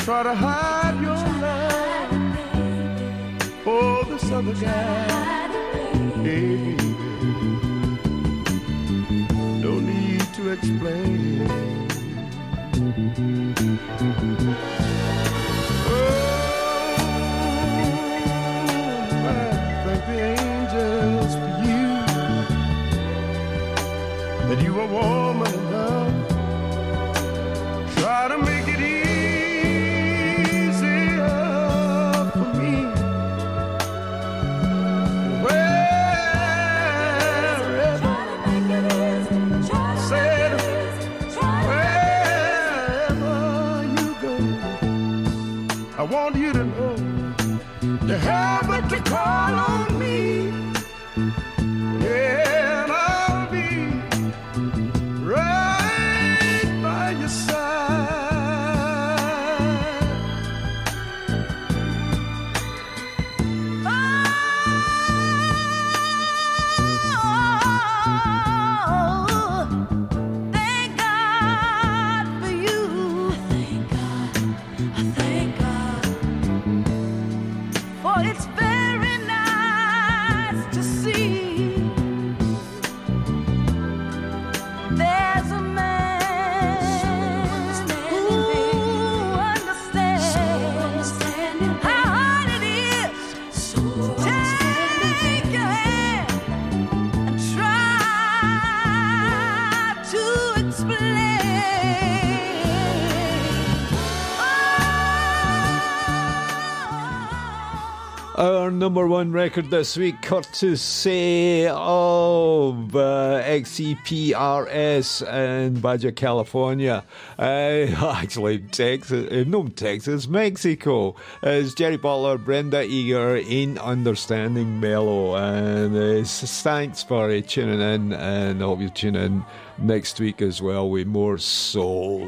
try to hide number one record this week, courtesy of uh, XEPRS in Baja, California. Uh, actually, Texas, uh, no, Texas, Mexico. It's Jerry Butler, Brenda Eager in Understanding Mellow. And uh, thanks for uh, tuning in, and I hope you tune in next week as well with more soul.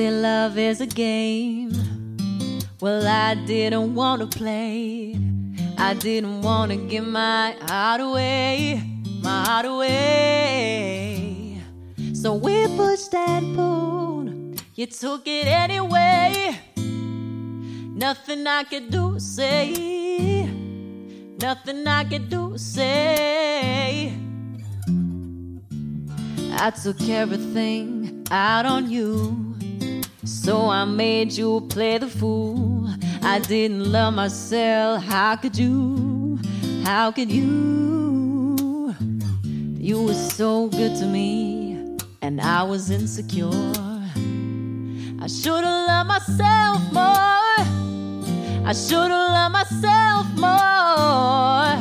say love is a game. Well, I didn't want to play. I didn't want to give my heart away, my heart away. So we pushed and pulled. You took it anyway. Nothing I could do, say. Nothing I could do, say. I took everything out on you. So I made you play the fool. I didn't love myself. How could you? How could you? You were so good to me, and I was insecure. I should've loved myself more. I should've loved myself more.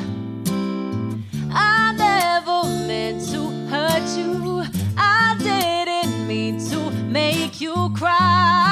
I never meant to hurt you you cry.